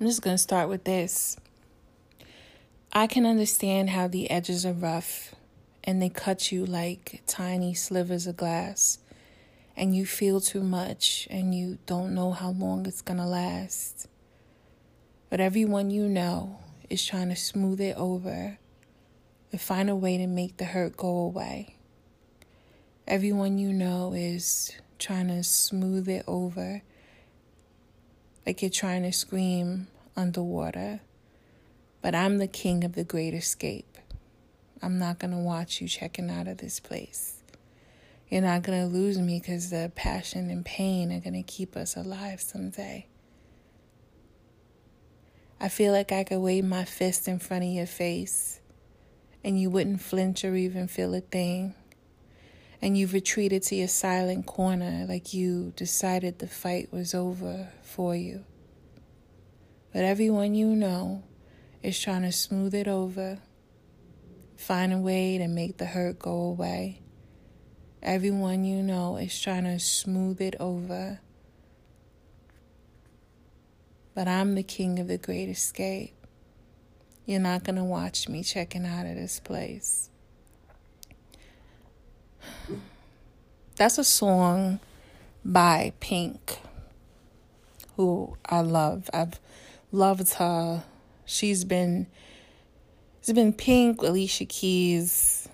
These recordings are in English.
I'm just going to start with this. I can understand how the edges are rough and they cut you like tiny slivers of glass, and you feel too much and you don't know how long it's going to last. But everyone you know is trying to smooth it over and find a way to make the hurt go away. Everyone you know is trying to smooth it over like you're trying to scream underwater. But I'm the king of the great escape. I'm not going to watch you checking out of this place. You're not going to lose me because the passion and pain are going to keep us alive someday. I feel like I could wave my fist in front of your face and you wouldn't flinch or even feel a thing. And you've retreated to your silent corner like you decided the fight was over for you. But everyone you know is trying to smooth it over, find a way to make the hurt go away. Everyone you know is trying to smooth it over. But I'm the king of the great escape. You're not going to watch me checking out of this place. That's a song by Pink, who I love. I've loved her She's been it's been Pink, Alicia Keys,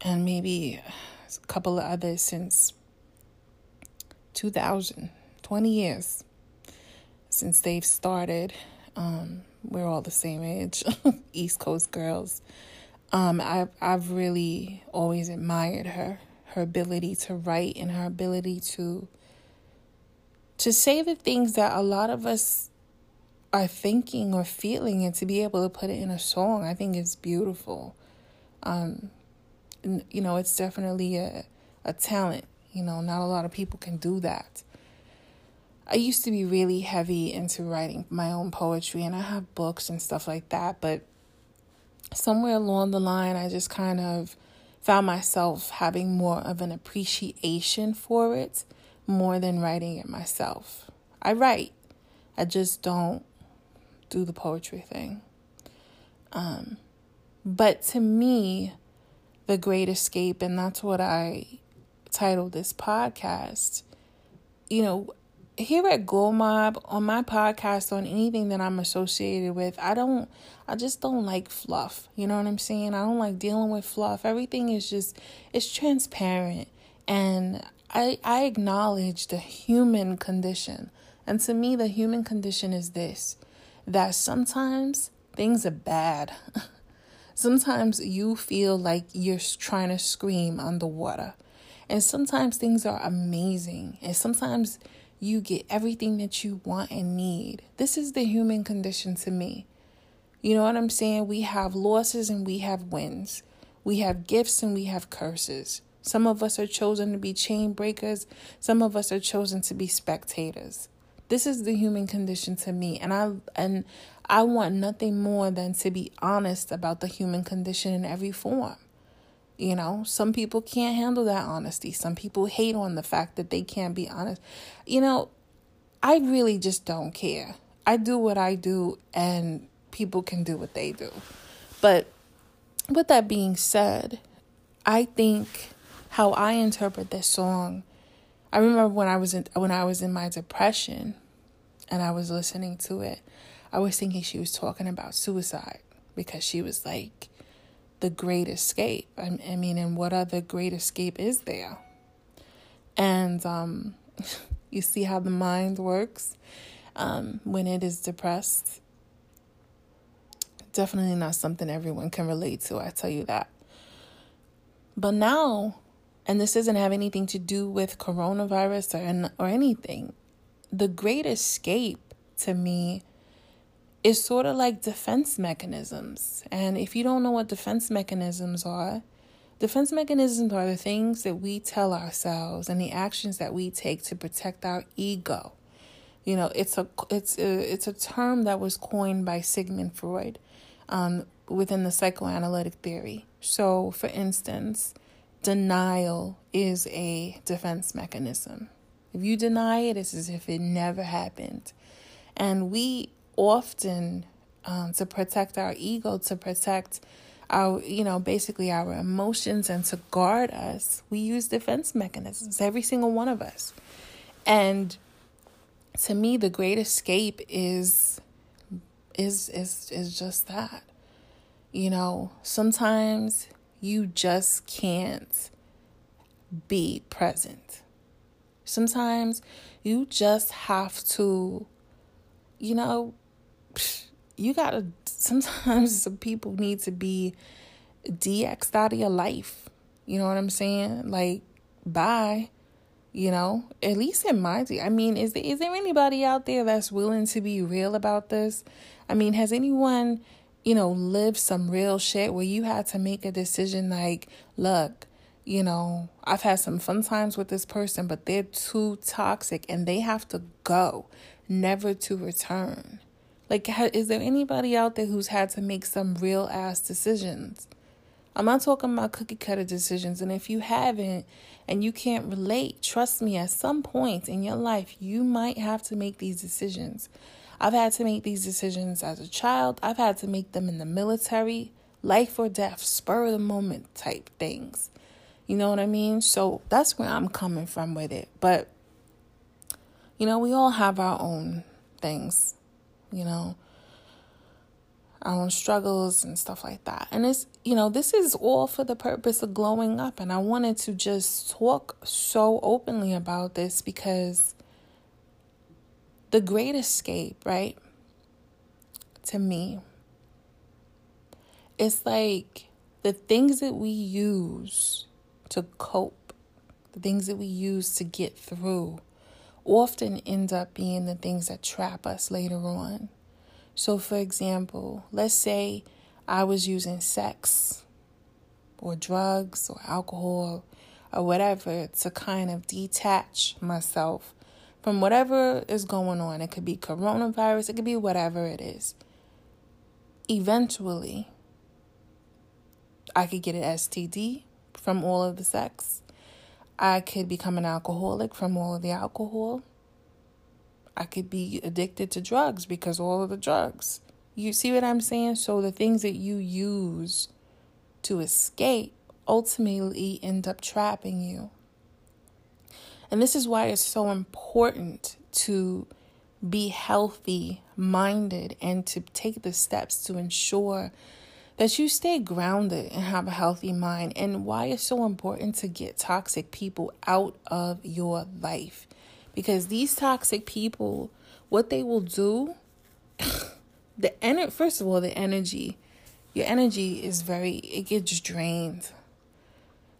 and maybe a couple of others since 2000, 20 years since they've started. Um, we're all the same age, East Coast girls. Um, I've I've really always admired her, her ability to write and her ability to to say the things that a lot of us are thinking or feeling and to be able to put it in a song, I think is beautiful. Um, you know, it's definitely a, a talent. You know, not a lot of people can do that. I used to be really heavy into writing my own poetry, and I have books and stuff like that. But somewhere along the line, I just kind of found myself having more of an appreciation for it more than writing it myself. I write, I just don't do the poetry thing. Um, but to me, the great escape, and that's what I titled this podcast. You know, here at Glow Mob on my podcast on anything that I'm associated with, I don't I just don't like fluff. You know what I'm saying? I don't like dealing with fluff. Everything is just it's transparent and I I acknowledge the human condition. And to me the human condition is this that sometimes things are bad. sometimes you feel like you're trying to scream underwater. And sometimes things are amazing. And sometimes you get everything that you want and need. This is the human condition to me. You know what I'm saying? We have losses and we have wins. We have gifts and we have curses. Some of us are chosen to be chain breakers, some of us are chosen to be spectators. This is the human condition to me and I and I want nothing more than to be honest about the human condition in every form. You know, some people can't handle that honesty. Some people hate on the fact that they can't be honest. You know, I really just don't care. I do what I do and people can do what they do. But with that being said, I think how I interpret this song I remember when I was in when I was in my depression and I was listening to it, I was thinking she was talking about suicide because she was like the great escape. I, I mean, and what other great escape is there? And um, you see how the mind works um, when it is depressed. Definitely not something everyone can relate to, I tell you that. But now and this doesn't have anything to do with coronavirus or, or anything. The great escape to me is sort of like defense mechanisms. And if you don't know what defense mechanisms are, defense mechanisms are the things that we tell ourselves and the actions that we take to protect our ego. You know, it's a it's a, it's a term that was coined by Sigmund Freud um, within the psychoanalytic theory. So, for instance, denial is a defense mechanism. If you deny it, it's as if it never happened. And we often um, to protect our ego, to protect our, you know, basically our emotions and to guard us, we use defense mechanisms, every single one of us. And to me, the great escape is is is is just that. You know, sometimes you just can't be present. Sometimes you just have to, you know, you gotta, sometimes some people need to be DX'd out of your life. You know what I'm saying? Like, bye. You know, at least in my, day. I mean, is there, is there anybody out there that's willing to be real about this? I mean, has anyone, you know, lived some real shit where you had to make a decision like, look, you know, I've had some fun times with this person, but they're too toxic and they have to go, never to return. Like, is there anybody out there who's had to make some real ass decisions? I'm not talking about cookie cutter decisions. And if you haven't and you can't relate, trust me, at some point in your life, you might have to make these decisions. I've had to make these decisions as a child, I've had to make them in the military, life or death, spur of the moment type things. You know what I mean? So that's where I'm coming from with it. But, you know, we all have our own things, you know, our own struggles and stuff like that. And it's, you know, this is all for the purpose of glowing up. And I wanted to just talk so openly about this because the great escape, right? To me, it's like the things that we use to cope, the things that we use to get through, often end up being the things that trap us later on. So, for example, let's say I was using sex or drugs or alcohol or whatever to kind of detach myself from whatever is going on. It could be coronavirus, it could be whatever it is. Eventually, I could get an STD from all of the sex. I could become an alcoholic from all of the alcohol. I could be addicted to drugs because all of the drugs. You see what I'm saying? So the things that you use to escape ultimately end up trapping you. And this is why it's so important to be healthy minded and to take the steps to ensure that you stay grounded and have a healthy mind, and why it's so important to get toxic people out of your life. Because these toxic people, what they will do, the ener- first of all, the energy, your energy is very, it gets drained.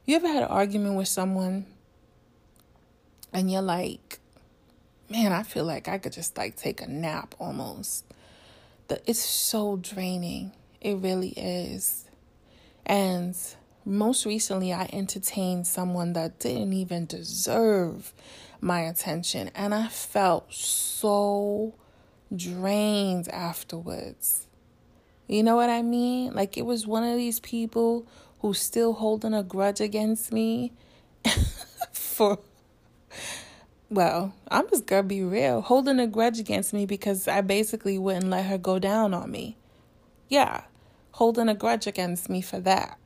You ever had an argument with someone and you're like, man, I feel like I could just like take a nap almost. The, it's so draining it really is. And most recently, I entertained someone that didn't even deserve my attention. And I felt so drained afterwards. You know what I mean? Like it was one of these people who's still holding a grudge against me for well, I'm just gonna be real, holding a grudge against me because I basically wouldn't let her go down on me. Yeah, holding a grudge against me for that.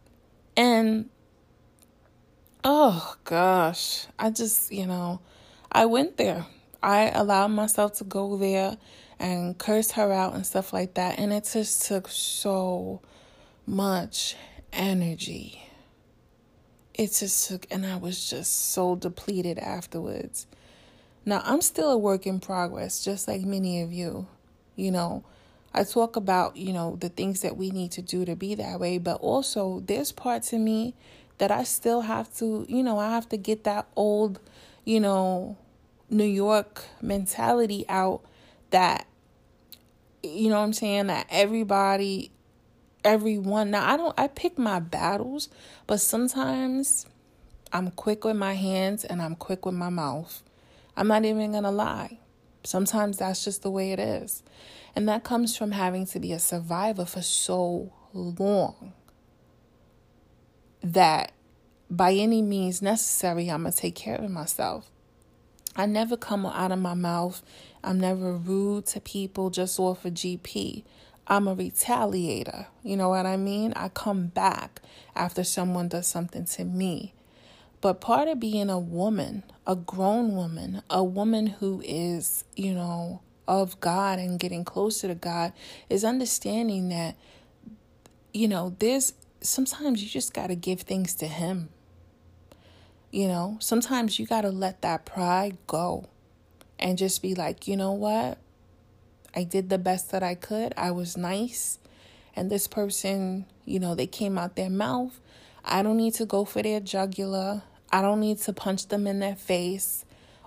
And oh gosh, I just, you know, I went there. I allowed myself to go there and curse her out and stuff like that. And it just took so much energy. It just took, and I was just so depleted afterwards. Now, I'm still a work in progress, just like many of you. You know, I talk about, you know, the things that we need to do to be that way, but also there's parts of me that I still have to, you know, I have to get that old, you know, New York mentality out that, you know what I'm saying, that everybody, everyone, now I don't, I pick my battles, but sometimes I'm quick with my hands and I'm quick with my mouth. I'm not even gonna lie. Sometimes that's just the way it is. And that comes from having to be a survivor for so long that by any means necessary, I'm going to take care of myself. I never come out of my mouth I'm never rude to people just off a of GP. I'm a retaliator. You know what I mean? I come back after someone does something to me. But part of being a woman, a grown woman, a woman who is, you know, of God and getting closer to God, is understanding that, you know, there's sometimes you just got to give things to Him. You know, sometimes you got to let that pride go and just be like, you know what? I did the best that I could. I was nice. And this person, you know, they came out their mouth. I don't need to go for their jugular. I don't need to punch them in their face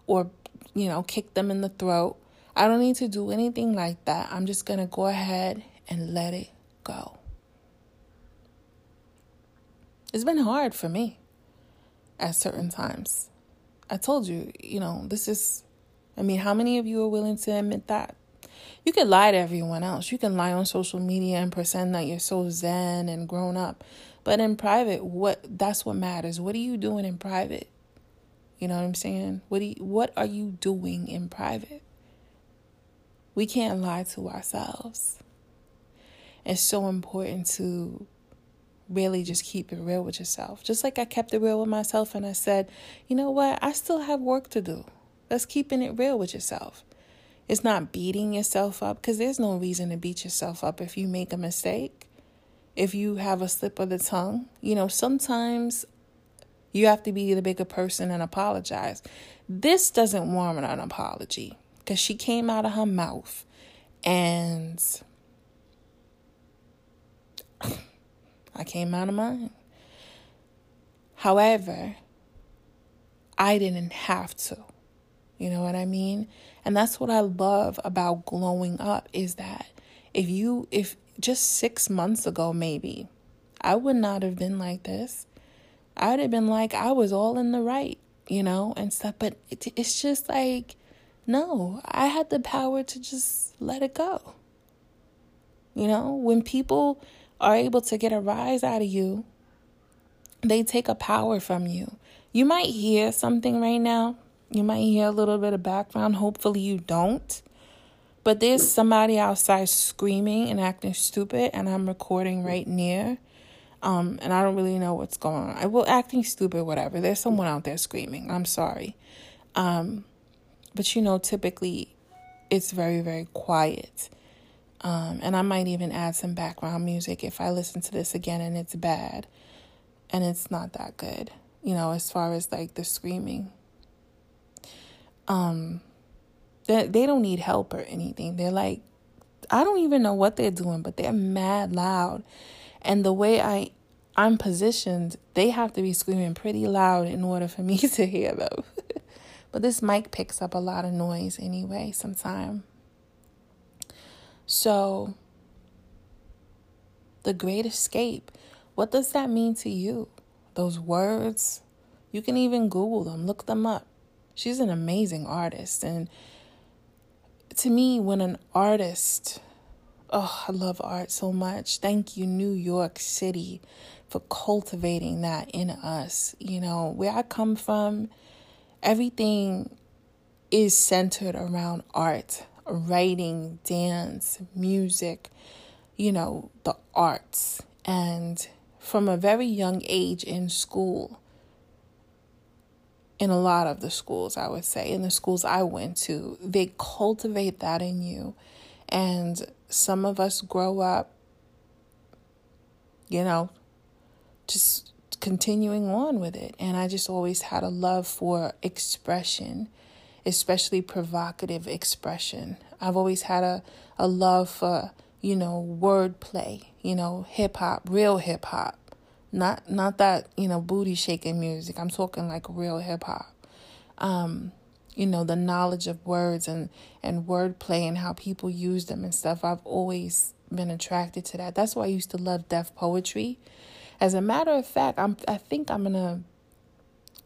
or, you know, kick them in the throat. I don't need to do anything like that. I'm just going to go ahead and let it go. It's been hard for me at certain times. I told you, you know, this is, I mean, how many of you are willing to admit that? You can lie to everyone else. You can lie on social media and pretend that you're so zen and grown up. But in private, what that's what matters. What are you doing in private? You know what I'm saying? What do you, what are you doing in private? We can't lie to ourselves. It's so important to really just keep it real with yourself. Just like I kept it real with myself and I said, you know what? I still have work to do. Let's keeping it real with yourself. It's not beating yourself up because there's no reason to beat yourself up if you make a mistake. If you have a slip of the tongue, you know, sometimes you have to be the bigger person and apologize. This doesn't warrant an apology because she came out of her mouth and I came out of mine. However, I didn't have to. You know what I mean? And that's what I love about glowing up is that if you if just 6 months ago maybe I would not have been like this. I would have been like I was all in the right, you know, and stuff, but it, it's just like no, I had the power to just let it go. You know, when people are able to get a rise out of you, they take a power from you. You might hear something right now. You might hear a little bit of background. Hopefully, you don't. But there's somebody outside screaming and acting stupid, and I'm recording right near. Um, and I don't really know what's going on. I will acting stupid, whatever. There's someone out there screaming. I'm sorry. Um, but you know, typically it's very, very quiet. Um, and I might even add some background music if I listen to this again and it's bad and it's not that good, you know, as far as like the screaming. Um, they, they don't need help or anything. They're like, I don't even know what they're doing, but they're mad loud. And the way I I'm positioned, they have to be screaming pretty loud in order for me to hear them. but this mic picks up a lot of noise anyway, sometimes. So, the great escape, what does that mean to you? Those words, you can even Google them, look them up. She's an amazing artist. And to me, when an artist, oh, I love art so much. Thank you, New York City, for cultivating that in us. You know, where I come from, everything is centered around art writing, dance, music, you know, the arts. And from a very young age in school, in a lot of the schools, I would say, in the schools I went to, they cultivate that in you. And some of us grow up, you know, just continuing on with it. And I just always had a love for expression especially provocative expression. I've always had a, a love for, you know, wordplay, you know, hip hop, real hip hop. Not not that, you know, booty shaking music. I'm talking like real hip hop. Um, you know, the knowledge of words and, and wordplay and how people use them and stuff. I've always been attracted to that. That's why I used to love Def Poetry. As a matter of fact, I'm I think I'm gonna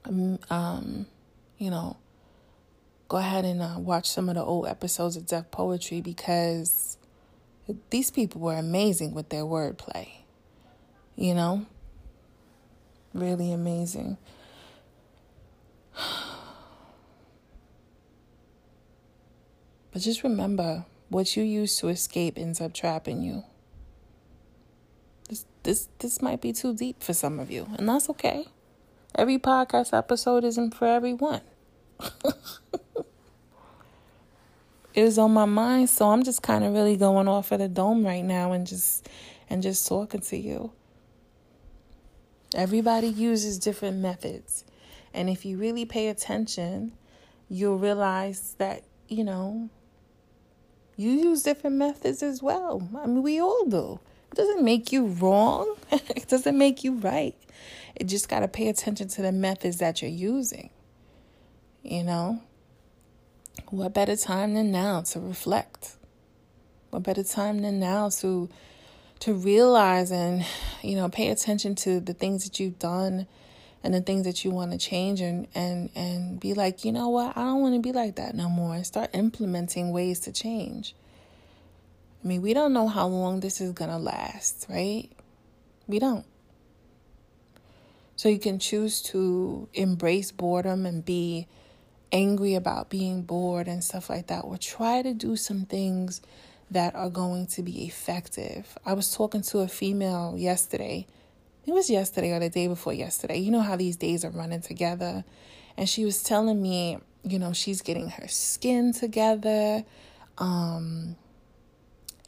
um, um you know, go ahead and uh, watch some of the old episodes of Def Poetry because these people were amazing with their wordplay. You know? Really amazing. But just remember what you use to escape ends up trapping you. This this this might be too deep for some of you, and that's okay. Every podcast episode isn't for everyone. it was on my mind, so I'm just kind of really going off of the dome right now and just and just talking to you. Everybody uses different methods. And if you really pay attention, you'll realize that, you know, you use different methods as well. I mean, we all do. It doesn't make you wrong, it doesn't make you right. It just got to pay attention to the methods that you're using. You know? What better time than now to reflect? What better time than now to to realize and you know pay attention to the things that you've done and the things that you want to change and and and be like, you know what? I don't want to be like that no more. And start implementing ways to change. I mean, we don't know how long this is to last, right? We don't. So you can choose to embrace boredom and be angry about being bored and stuff like that, or try to do some things that are going to be effective. I was talking to a female yesterday. It was yesterday or the day before yesterday. You know how these days are running together. And she was telling me, you know, she's getting her skin together. Um,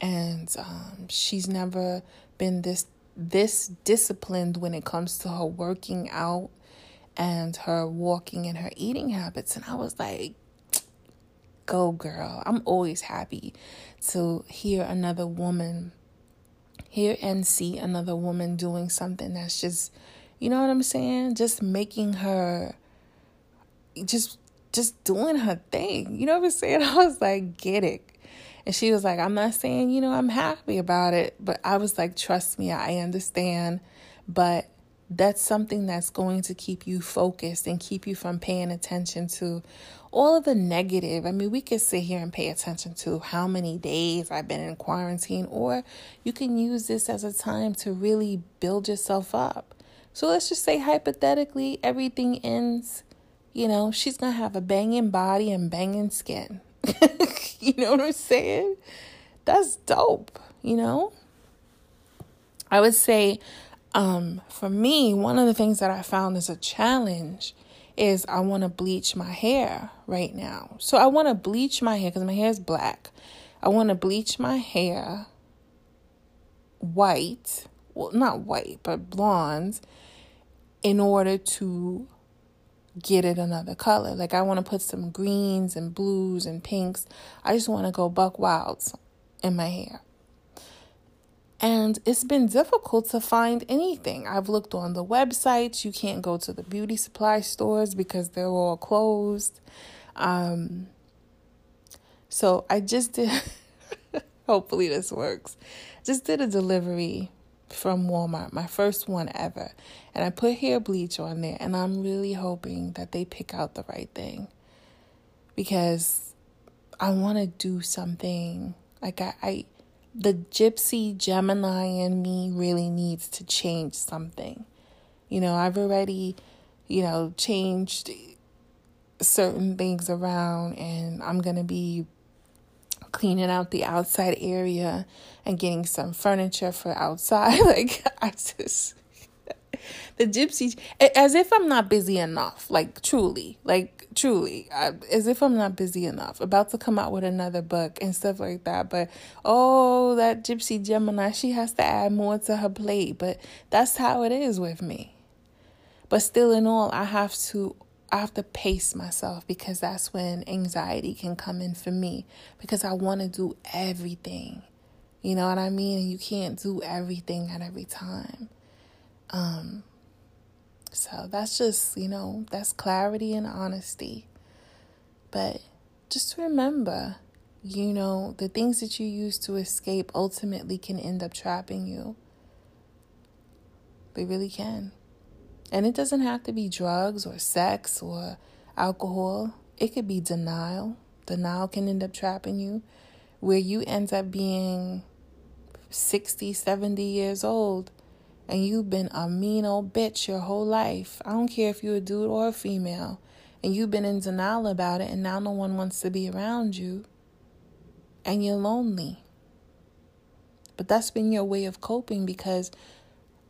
and um, she's never been this this disciplined when it comes to her working out and her walking and her eating habits. And I was like, go, girl. I'm always happy to hear another woman, hear and see another woman doing something that's just, you know what I'm saying? Just making her, just, just doing her thing. You know what I'm saying? I was like, get it. And she was like, I'm not saying, you know, I'm happy about it. But I was like, trust me, I understand. But that's something that's going to keep you focused and keep you from paying attention to all of the negative. I mean, we could sit here and pay attention to how many days I've been in quarantine, or you can use this as a time to really build yourself up. So let's just say, hypothetically, everything ends. You know, she's going to have a banging body and banging skin. you know what I'm saying? That's dope, you know? I would say, um, for me, one of the things that I found is a challenge is I want to bleach my hair right now. So I want to bleach my hair because my hair is black. I want to bleach my hair white, well, not white, but blonde, in order to get it another color. Like I want to put some greens and blues and pinks. I just want to go buck wilds in my hair. And it's been difficult to find anything. I've looked on the websites. You can't go to the beauty supply stores because they're all closed. Um, so I just did, hopefully, this works. Just did a delivery from Walmart, my first one ever. And I put hair bleach on there, and I'm really hoping that they pick out the right thing because I want to do something. Like, I, I, the gypsy Gemini in me really needs to change something. You know, I've already, you know, changed certain things around, and I'm going to be cleaning out the outside area and getting some furniture for outside. like, I just. the gypsy, as if I'm not busy enough, like truly, like truly, I, as if I'm not busy enough. About to come out with another book and stuff like that. But oh, that gypsy Gemini, she has to add more to her plate. But that's how it is with me. But still, in all, I have to I have to pace myself because that's when anxiety can come in for me because I want to do everything. You know what I mean? You can't do everything at every time. Um so that's just, you know, that's clarity and honesty. But just remember, you know, the things that you use to escape ultimately can end up trapping you. They really can. And it doesn't have to be drugs or sex or alcohol, it could be denial. Denial can end up trapping you, where you end up being 60, 70 years old and you've been a mean old bitch your whole life. I don't care if you're a dude or a female, and you've been in denial about it, and now no one wants to be around you. and you're lonely. But that's been your way of coping because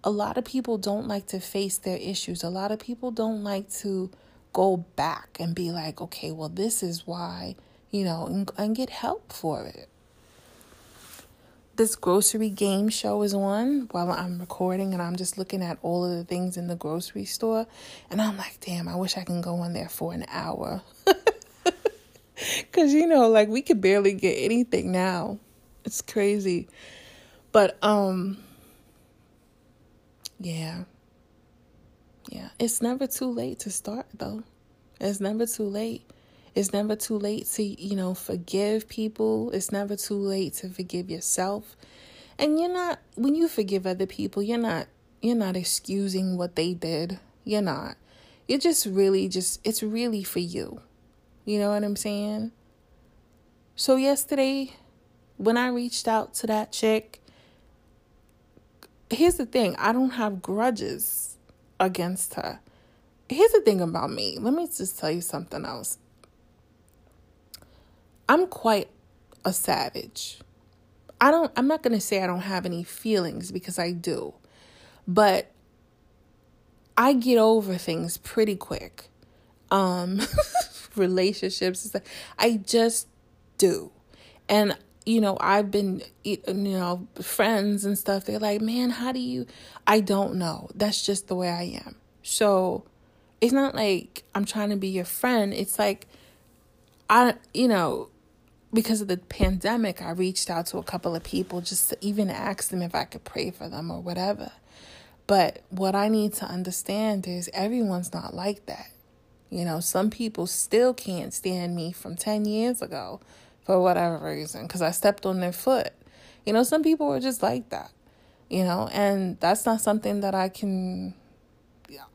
a lot of people don't like to face their issues. A lot of people don't like to go back and be like, okay, well, this is why, you know, and, and get help for it. This grocery game show is on while I'm recording, and I'm just looking at all of the things in the grocery store. And I'm like, damn, I wish I can go in there for an hour. Because, you know, like we could barely get anything now. It's crazy. But, um, yeah. Yeah. It's never too late to start, though. It's never too late. It's never too late to, you know, forgive people. It's never too late to forgive yourself. And you're not when you forgive other people, you're not you're not excusing what they did. You're not. You're just really just it's really for you. You know what I'm saying? So yesterday when I reached out to that chick, here's the thing I don't have grudges against her. Here's the thing about me. Let me just tell you something else. I'm quite a savage. I don't I'm not going to say I don't have any feelings because I do. But I get over things pretty quick. Um relationships I just do. And you know, I've been, you know, friends and stuff. They're like, man, how do you? I don't know. That's just the way I am. So it's not like I'm trying to be your friend. It's like, I, you know, because of the pandemic, I reached out to a couple of people just to even ask them if I could pray for them or whatever. But what I need to understand is everyone's not like that. You know, some people still can't stand me from 10 years ago for whatever reason because I stepped on their foot. You know, some people are just like that, you know, and that's not something that I can.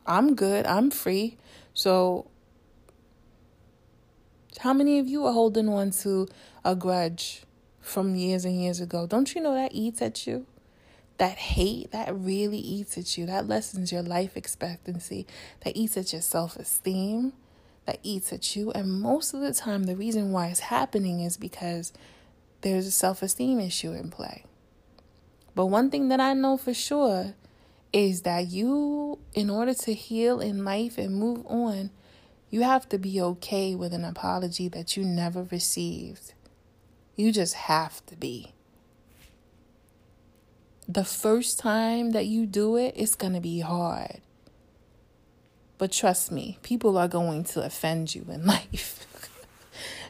I'm good, I'm free. So, how many of you are holding on to a grudge from years and years ago? Don't you know that eats at you? That hate, that really eats at you. That lessens your life expectancy. That eats at your self esteem that eats at you. And most of the time, the reason why it's happening is because there's a self esteem issue in play. But one thing that I know for sure is that you, in order to heal in life and move on, you have to be okay with an apology that you never received. You just have to be. The first time that you do it, it's going to be hard. But trust me, people are going to offend you in life.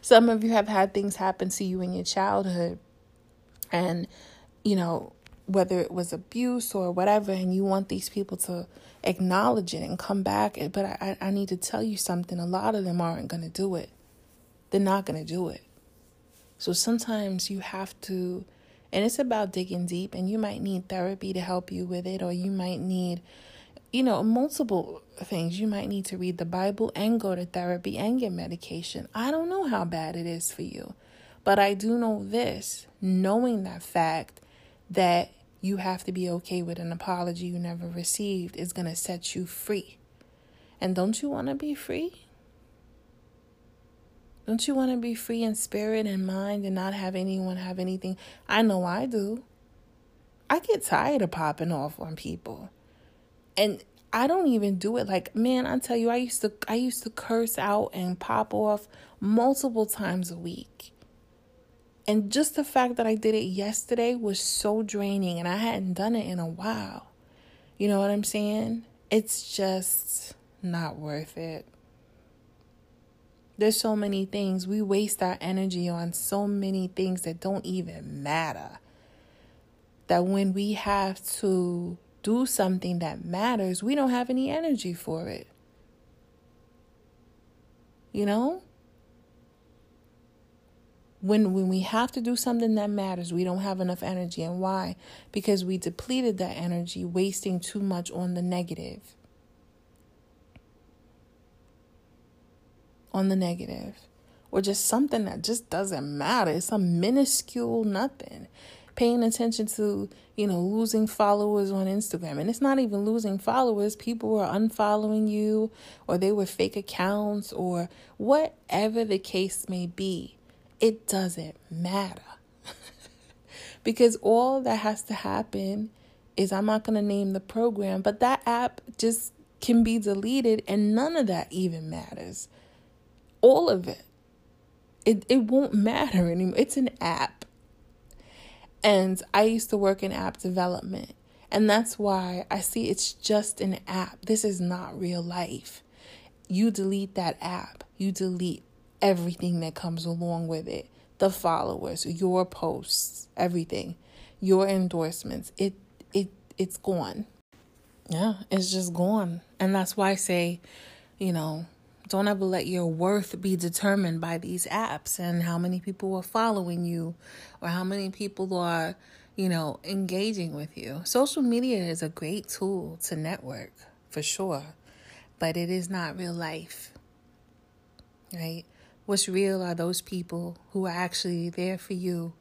Some of you have had things happen to you in your childhood, and you know, whether it was abuse or whatever, and you want these people to acknowledge it and come back. Eh, but I, I need to tell you something a lot of them aren't going to do it, they're not going to do it. So sometimes you have to, and it's about digging deep, and you might need therapy to help you with it, or you might need you know, multiple things. You might need to read the Bible and go to therapy and get medication. I don't know how bad it is for you, but I do know this knowing that fact that you have to be okay with an apology you never received is going to set you free. And don't you want to be free? Don't you want to be free in spirit and mind and not have anyone have anything? I know I do. I get tired of popping off on people and I don't even do it like man, I tell you I used to I used to curse out and pop off multiple times a week. And just the fact that I did it yesterday was so draining and I hadn't done it in a while. You know what I'm saying? It's just not worth it. There's so many things. We waste our energy on so many things that don't even matter. That when we have to do something that matters, we don't have any energy for it. You know? When when we have to do something that matters, we don't have enough energy. And why? Because we depleted that energy, wasting too much on the negative. On the negative. Or just something that just doesn't matter. It's a minuscule nothing paying attention to, you know, losing followers on Instagram. And it's not even losing followers. People were unfollowing you or they were fake accounts or whatever the case may be. It doesn't matter. because all that has to happen is I'm not going to name the program, but that app just can be deleted and none of that even matters. All of it. It it won't matter anymore. It's an app. And I used to work in app development. And that's why I see it's just an app. This is not real life. You delete that app, you delete everything that comes along with it the followers, your posts, everything, your endorsements. It it it's gone. Yeah, it's just gone. And that's why I say, you know, don't ever let your worth be determined by these apps and how many people are following you or how many people are, you know, engaging with you. Social media is a great tool to network for sure, but it is not real life. Right? What's real are those people who are actually there for you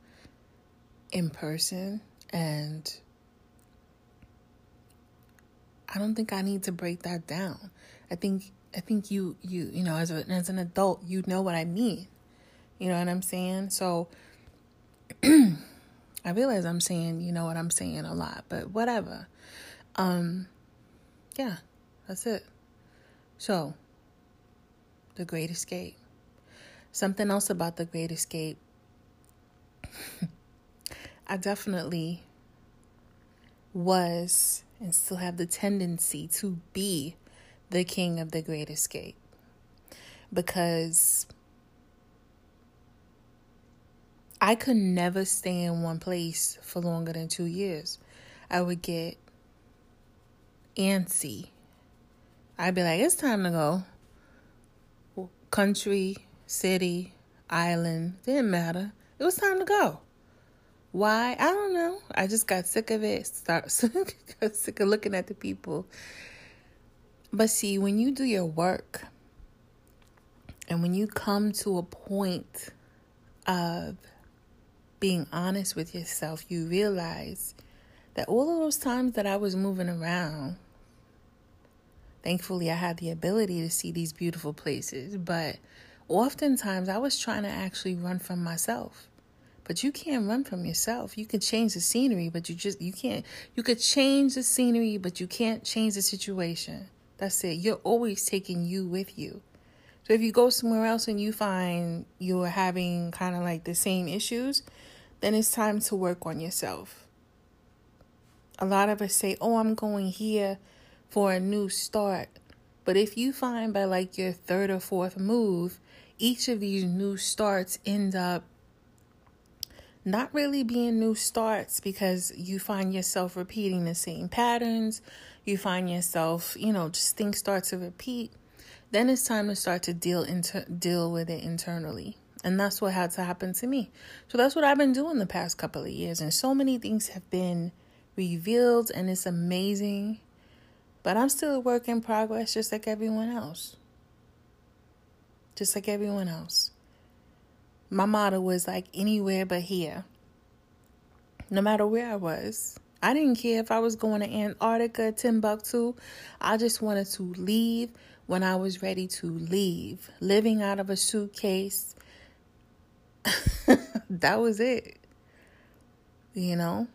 in person and I don't think I need to break that down. I think I think you you you know as a, as an adult you know what I mean. You know what I'm saying? So I realize I'm saying you know what I'm saying a lot, but whatever. Um yeah, that's it. So the great escape. Something else about the great escape. I definitely was and still have the tendency to be the king of the great escape because I could never stay in one place for longer than two years. I would get antsy. I'd be like, it's time to go. Country, city, island, didn't matter. It was time to go. Why? I don't know. I just got sick of it. Start got sick of looking at the people. But see, when you do your work and when you come to a point of being honest with yourself, you realize that all of those times that I was moving around, thankfully I had the ability to see these beautiful places, but oftentimes I was trying to actually run from myself. But you can't run from yourself. You can change the scenery, but you just you can't. You could change the scenery, but you can't change the situation. That's it. You're always taking you with you. So if you go somewhere else and you find you're having kind of like the same issues, then it's time to work on yourself. A lot of us say, "Oh, I'm going here for a new start." But if you find by like your third or fourth move, each of these new starts end up not really being new starts because you find yourself repeating the same patterns. You find yourself, you know, just things start to repeat. Then it's time to start to deal inter- deal with it internally. And that's what had to happen to me. So that's what I've been doing the past couple of years. And so many things have been revealed, and it's amazing. But I'm still a work in progress, just like everyone else. Just like everyone else my motto was like anywhere but here. No matter where I was. I didn't care if I was going to Antarctica, Timbuktu. I just wanted to leave when I was ready to leave. Living out of a suitcase. that was it. You know?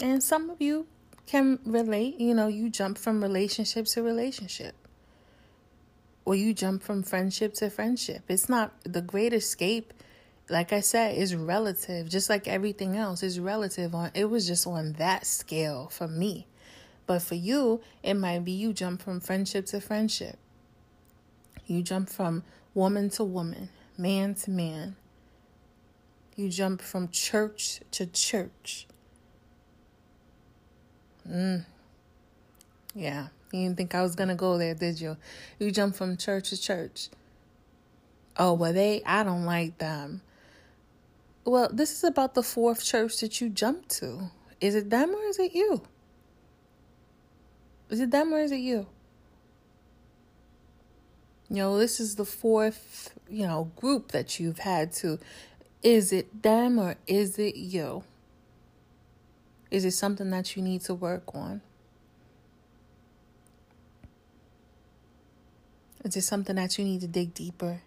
And some of you can relate. You know, you jump from relationship to relationship or you jump from friendship to friendship. It's not the great escape. Like I said, is relative, just like everything else is relative. On it was just on that scale for me, but for you, it might be you jump from friendship to friendship. You jump from woman to woman, man to man. You jump from church to church. Mm. Yeah. You didn't think I was to go there, did you? You jump from church to church. Oh, well, they, I don't like them. Well, this is about the fourth church that you jumped to. Is it them or is it you? Is it them or is it you? You know, this is the fourth, you know, group that you've had to. Is it them or is it you? Is it something that you need to work on? Is it something that you need to dig deeper?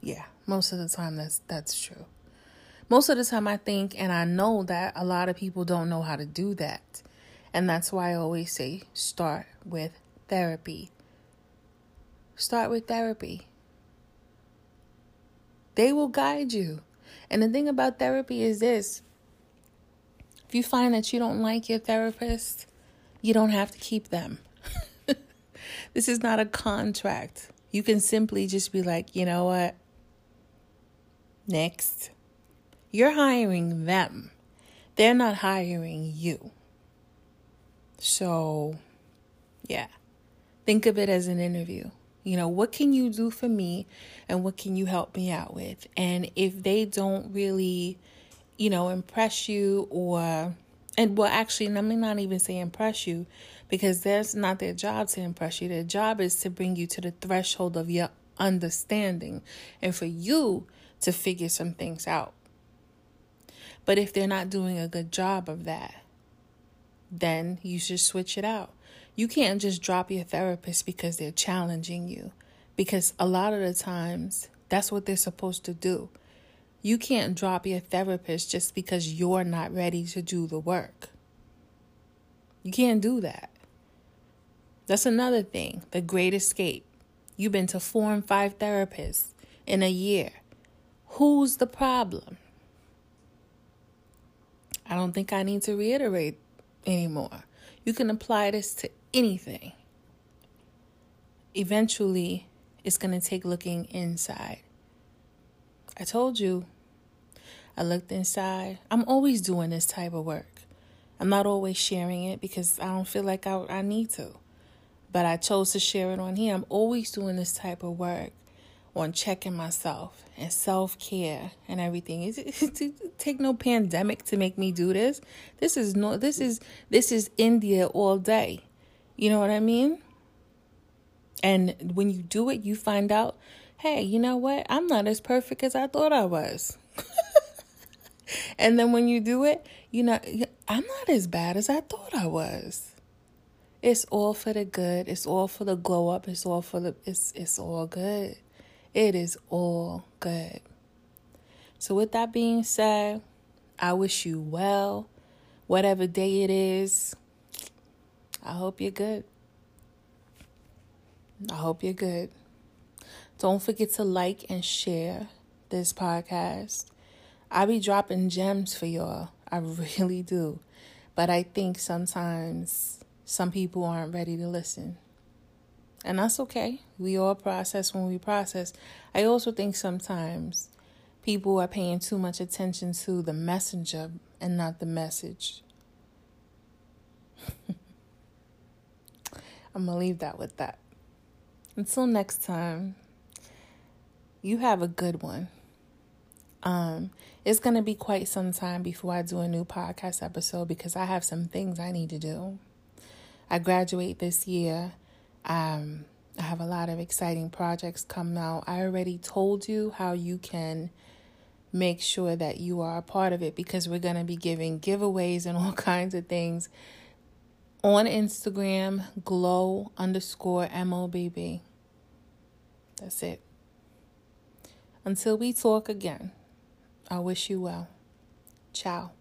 Yeah, Most of the time that's that's true. Most of the time I think and I know that a lot of people don't know how to do that. And that's why I always say start with therapy. Start with therapy. They will guide you. And the thing about therapy is this if you find that you don't like your therapist, you don't have to keep them. This is not a contract. You can simply just be like, you know what? Next. You're hiring them, they're not hiring you. So, yeah, think of it as an interview. You know, what can you do for me and what can you help me out with? And if they don't really, you know, impress you or, and well, actually, let me not even say impress you because that's not their job to impress you. Their job is to bring you to the threshold of your understanding and for you to figure some things out. But if they're not doing a good job of that, then you should switch it out. You can't just drop your therapist because they're challenging you, because a lot of the times that's what they're supposed to do. You can't drop your therapist just because you're not ready to do the work. You can't do that. That's another thing. The great escape. You've been to four and five therapists in a year. Who's the problem? I don't think I need to reiterate anymore. You can apply this to anything. Eventually, it's going to take looking inside. I told you, I looked inside. I'm always doing this type of work. I'm not always sharing it because I don't feel like I, I need to. But I chose to share it on here. I'm always doing this type of work on checking myself and self care and everything. It, it, it, take no pandemic to make me do this. This is no. This is this is India all day. You know what I mean? And when you do it, you find out, hey, you know what? I'm not as perfect as I thought I was. and then when you do it, you know, I'm not as bad as I thought I was. It's all for the good. It's all for the glow up. It's all for the it's it's all good. It is all good. So, with that being said, I wish you well. Whatever day it is, I hope you're good. I hope you're good. Don't forget to like and share this podcast. I be dropping gems for y'all. I really do. But I think sometimes some people aren't ready to listen. And that's okay. We all process when we process. I also think sometimes people are paying too much attention to the messenger and not the message. I'm going to leave that with that. Until next time, you have a good one. Um, it's going to be quite some time before I do a new podcast episode because I have some things I need to do. I graduate this year um, I have a lot of exciting projects coming out. I already told you how you can make sure that you are a part of it because we're going to be giving giveaways and all kinds of things on Instagram, glow underscore MOBB. That's it. Until we talk again, I wish you well. Ciao.